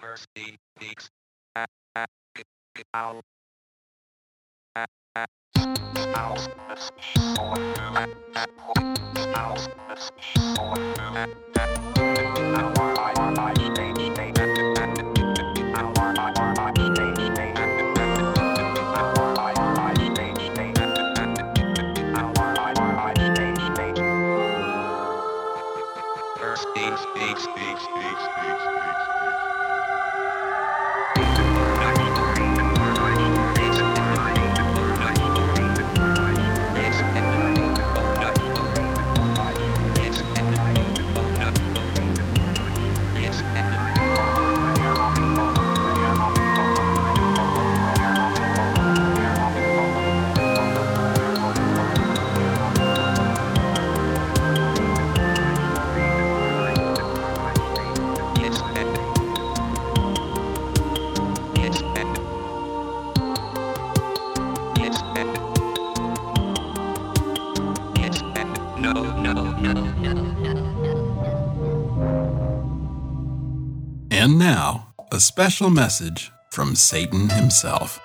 Mercy speaks. Ow. Speaks, a special message from Satan himself.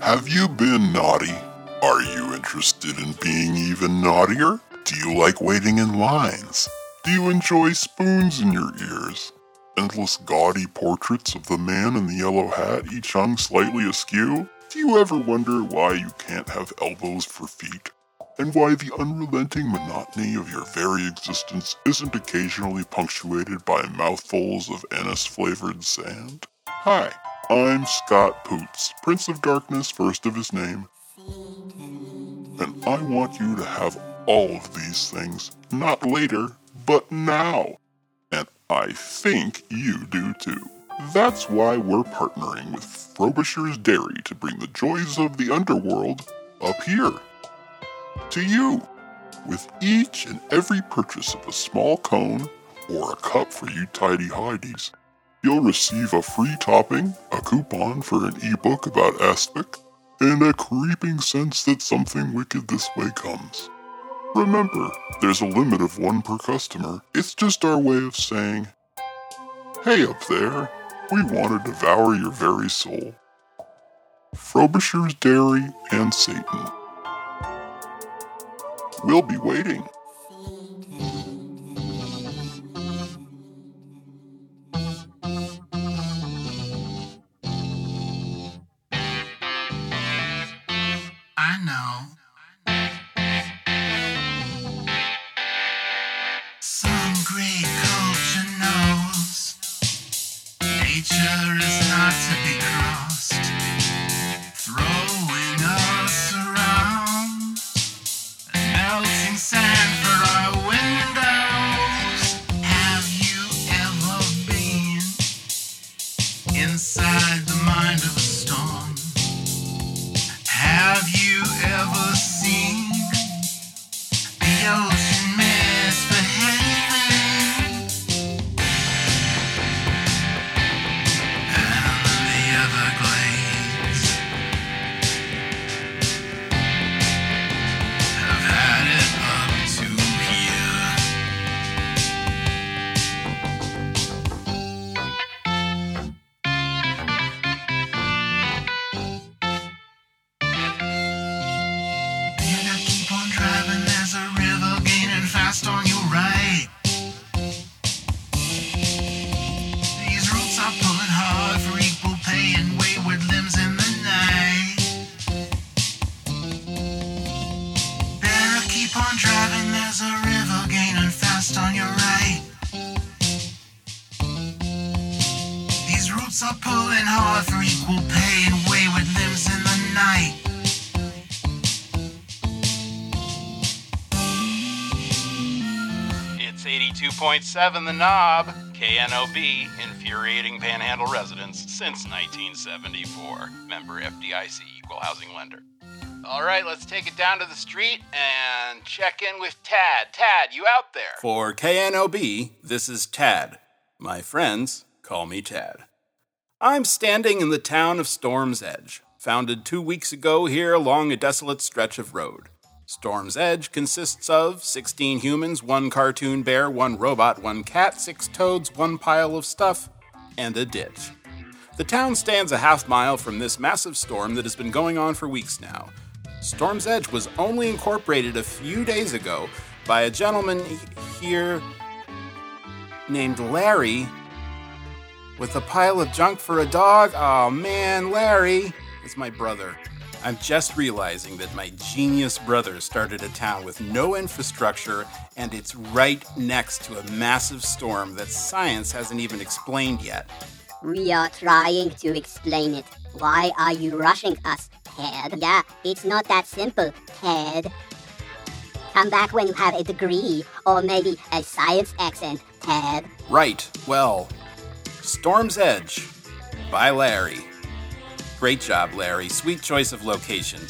Have you been naughty? Are you interested in being even naughtier? Do you like waiting in lines? Do you enjoy spoons in your ears? Endless gaudy portraits of the man in the yellow hat, each hung slightly askew? Do you ever wonder why you can't have elbows for feet? And why the unrelenting monotony of your very existence isn't occasionally punctuated by mouthfuls of anise flavored sand? Hi, I'm Scott Poots, Prince of Darkness, first of his name. And I want you to have all of these things, not later, but now. And I think you do too. That's why we're partnering with Frobisher's Dairy to bring the joys of the underworld up here. To you. With each and every purchase of a small cone or a cup for you tidy hidies, you'll receive a free topping, a coupon for an ebook about aspic, and a creeping sense that something wicked this way comes. Remember, there's a limit of one per customer. It's just our way of saying, Hey up there, we want to devour your very soul. Frobisher's Dairy and Satan. We'll be waiting. These roots are pulling hard for equal pay and wayward limbs in the night. It's 82.7 The Knob, KNOB, infuriating panhandle residents since 1974. Member FDIC, equal housing lender. All right, let's take it down to the street and check in with Tad. Tad, you out there? For KNOB, this is Tad. My friends call me Tad. I'm standing in the town of Storm's Edge, founded two weeks ago here along a desolate stretch of road. Storm's Edge consists of 16 humans, one cartoon bear, one robot, one cat, six toads, one pile of stuff, and a ditch. The town stands a half mile from this massive storm that has been going on for weeks now. Storm's Edge was only incorporated a few days ago by a gentleman here named Larry with a pile of junk for a dog. Oh man, Larry It's my brother. I'm just realizing that my genius brother started a town with no infrastructure and it's right next to a massive storm that science hasn't even explained yet. We are trying to explain it. Why are you rushing us, Ted? Yeah, it's not that simple, Ted. Come back when you have a degree, or maybe a science accent, Ted. Right, well, Storm's Edge by Larry. Great job, Larry. Sweet choice of location.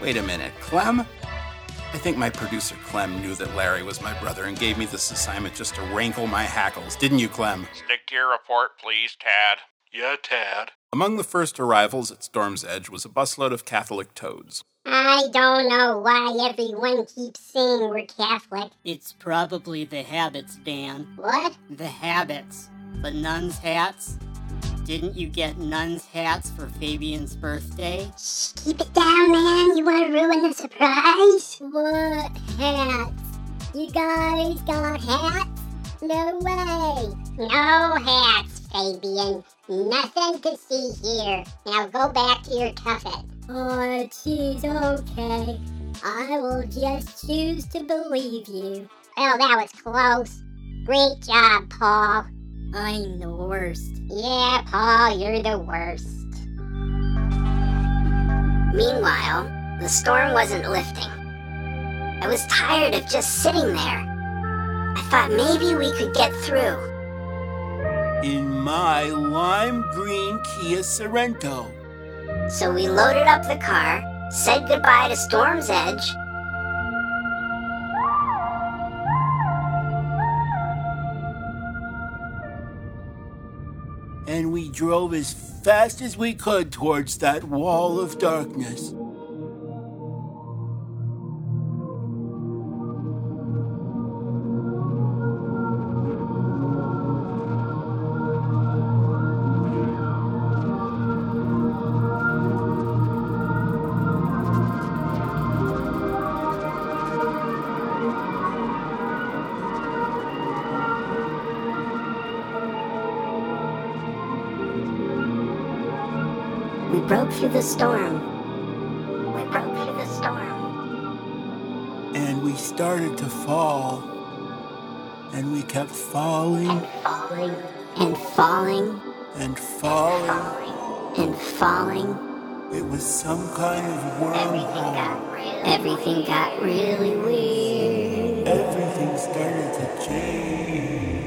Wait a minute, Clem? I think my producer Clem knew that Larry was my brother and gave me this assignment just to rankle my hackles, didn't you, Clem? Stick to your report, please, Tad. Yeah, Tad. Among the first arrivals at Storm's Edge was a busload of Catholic toads. I don't know why everyone keeps saying we're Catholic. It's probably the habits, Dan. What? The habits. The nuns' hats. Didn't you get nuns' hats for Fabian's birthday? Shh, keep it down, man. You want to ruin the surprise? What hats? You guys got hats? No way. No hats, Fabian. Nothing to see here. Now go back to your tuffet. Oh, geez, okay. I will just choose to believe you. Well, that was close. Great job, Paul. I'm the worst. Yeah, Paul, you're the worst. Meanwhile, the storm wasn't lifting. I was tired of just sitting there. I thought maybe we could get through. In my lime green Kia Sorento. So we loaded up the car, said goodbye to Storm's Edge, And we drove as fast as we could towards that wall of darkness. Broke through the storm. We broke through the storm. And we started to fall. And we kept falling And Falling and falling and falling. and falling. It was some kind of Everything wormhole. got really, everything got really weird. Everything started to change.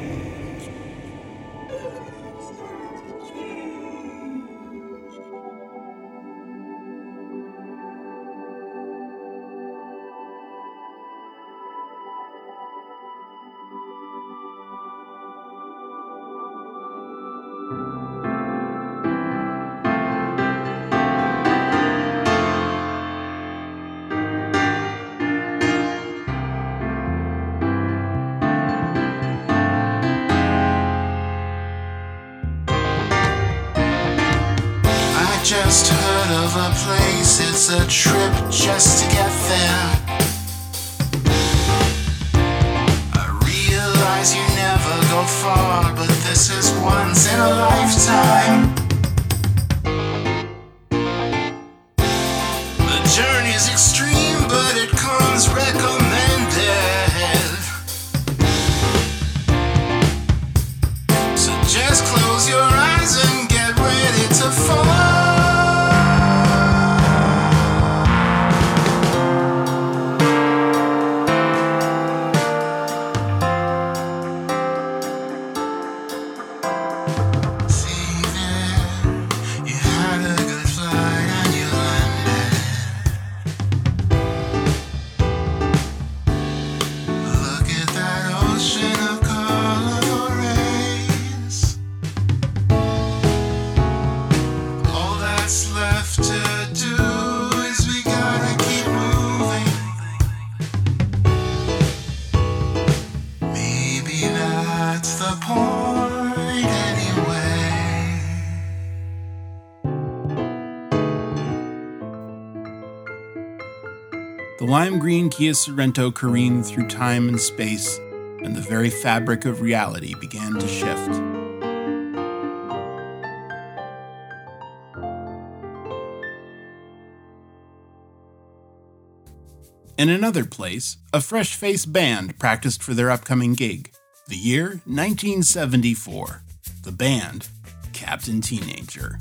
A place, it's a trip just to get there. I realize you never go far, but this is once in a lifetime. The journey's extreme, lime green Kia Sorento careened through time and space, and the very fabric of reality began to shift. In another place, a fresh faced band practiced for their upcoming gig. The year 1974. The band, Captain Teenager.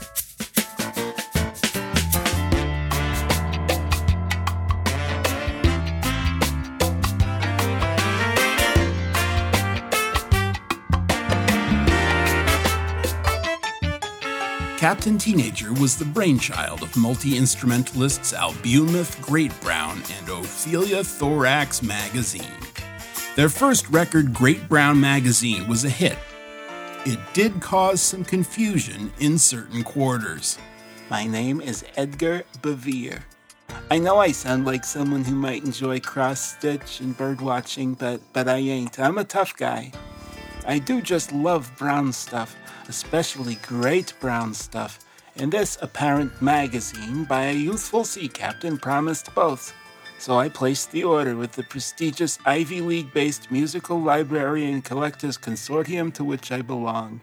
Captain Teenager was the brainchild of multi instrumentalists Albumeth Great Brown and Ophelia Thorax Magazine. Their first record, Great Brown Magazine, was a hit. It did cause some confusion in certain quarters. My name is Edgar Bevere. I know I sound like someone who might enjoy cross stitch and bird watching, but, but I ain't. I'm a tough guy. I do just love brown stuff, especially great brown stuff, and this apparent magazine by a youthful sea captain promised both. So I placed the order with the prestigious Ivy League based Musical Library and Collectors Consortium to which I belong.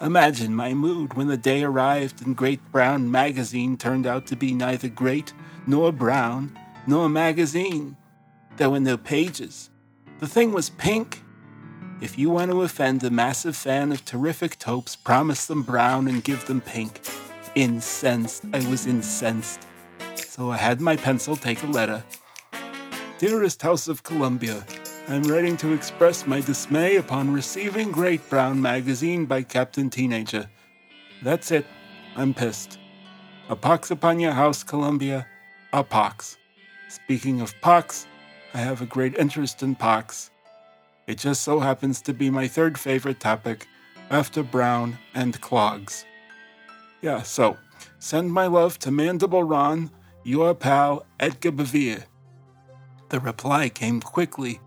Imagine my mood when the day arrived and Great Brown Magazine turned out to be neither great, nor brown, nor magazine. There were no pages. The thing was pink. If you want to offend a massive fan of terrific taupes, promise them brown and give them pink. Incensed. I was incensed. So I had my pencil take a letter. Dearest House of Columbia, I'm writing to express my dismay upon receiving Great Brown Magazine by Captain Teenager. That's it. I'm pissed. A pox upon your house, Columbia. A pox. Speaking of pox, I have a great interest in pox. It just so happens to be my third favorite topic, after Brown and clogs. Yeah, so send my love to Mandible Ron, your pal Edgar Bevere. The reply came quickly.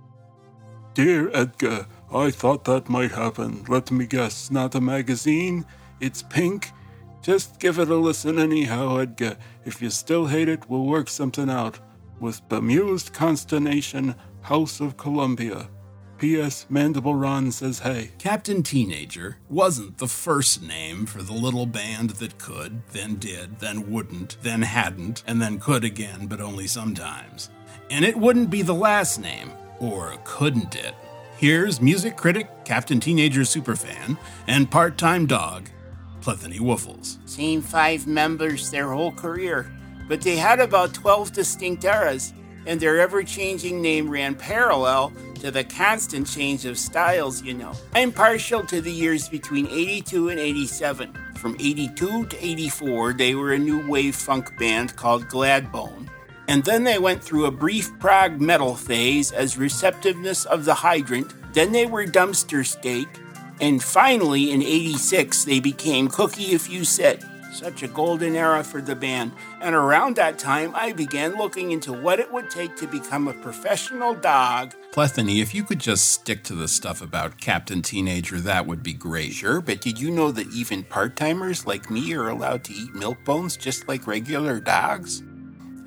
Dear Edgar, I thought that might happen. Let me guess, not a magazine? It's pink? Just give it a listen anyhow, Edgar. If you still hate it, we'll work something out. With bemused consternation, House of Columbia. P.S. Mandible Ron says hey. Captain Teenager wasn't the first name for the little band that could, then did, then wouldn't, then hadn't, and then could again, but only sometimes. And it wouldn't be the last name, or couldn't it? Here's music critic, Captain Teenager superfan, and part time dog, Plethany Woofles. Same five members their whole career, but they had about 12 distinct eras, and their ever changing name ran parallel to the constant change of styles, you know. I'm partial to the years between 82 and 87. From 82 to 84, they were a new wave funk band called Gladbone. And then they went through a brief prog metal phase as receptiveness of the hydrant. Then they were dumpster steak. And finally, in 86, they became Cookie If You Said. Such a golden era for the band. And around that time, I began looking into what it would take to become a professional dog. Plethany, if you could just stick to the stuff about Captain Teenager, that would be great. Sure, but did you know that even part timers like me are allowed to eat milk bones just like regular dogs?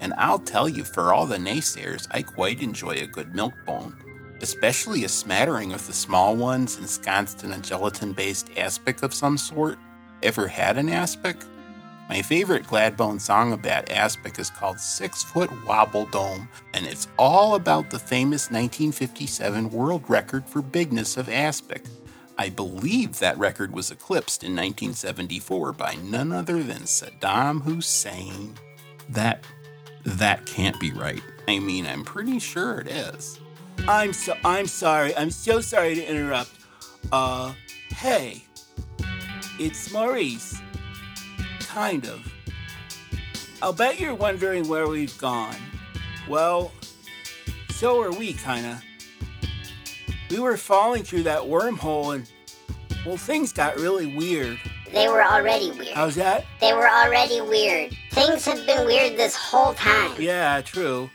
And I'll tell you, for all the naysayers, I quite enjoy a good milk bone, especially a smattering of the small ones ensconced in a gelatin based aspic of some sort. Ever had an aspic? My favorite Gladbone song about aspic is called Six Foot Wobble Dome, and it's all about the famous 1957 world record for bigness of aspic. I believe that record was eclipsed in 1974 by none other than Saddam Hussein. That that can't be right. I mean, I'm pretty sure it is. I'm so I'm sorry. I'm so sorry to interrupt. Uh, hey, it's Maurice. Kind of. I'll bet you're wondering where we've gone. Well, so are we, kinda. We were falling through that wormhole and, well, things got really weird. They were already weird. How's that? They were already weird. Things have been weird this whole time. Yeah, true.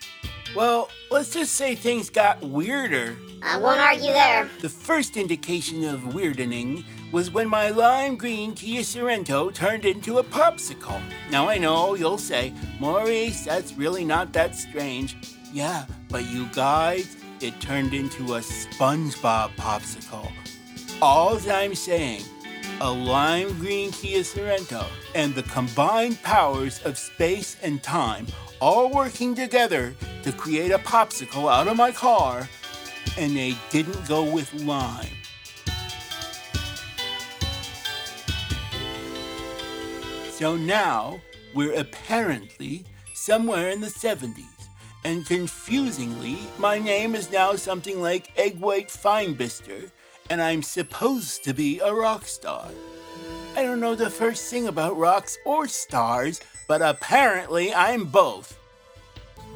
Well, let's just say things got weirder. I won't argue there. The first indication of weirdening was when my lime green Kia Sorento turned into a popsicle. Now I know you'll say, Maurice, that's really not that strange. yeah, but you guys, it turned into a SpongeBob popsicle. All I'm saying, a lime green Kia Sorento and the combined powers of space and time all working together to create a popsicle out of my car, and they didn't go with lime. So now we're apparently somewhere in the 70s, and confusingly, my name is now something like Egg White Finebister, and I'm supposed to be a rock star. I don't know the first thing about rocks or stars, but apparently I'm both.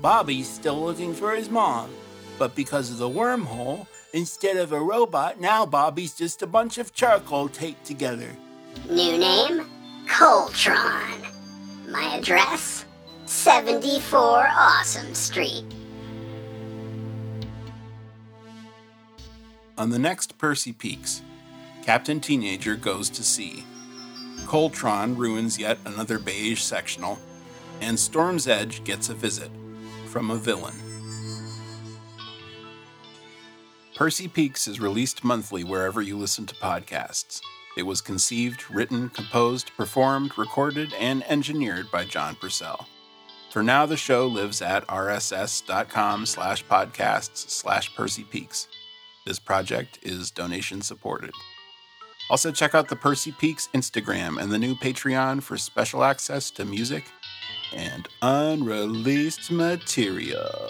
Bobby's still looking for his mom, but because of the wormhole, instead of a robot, now Bobby's just a bunch of charcoal taped together. New name? Coltron. My address? 74 Awesome Street. On the next Purcy Peaks, Captain Teenager goes to sea. Coltron ruins yet another beige sectional, and Storm's Edge gets a visit from a villain. Purcy Peaks is released monthly wherever you listen to podcasts. It was conceived, written, composed, performed, recorded, and engineered by John Purcell. For now, the show lives at rss.com slash podcasts slash Purcy Peaks. This project is donation supported. Also, check out the Purcy Peaks Instagram and the new Patreon for special access to music and unreleased material.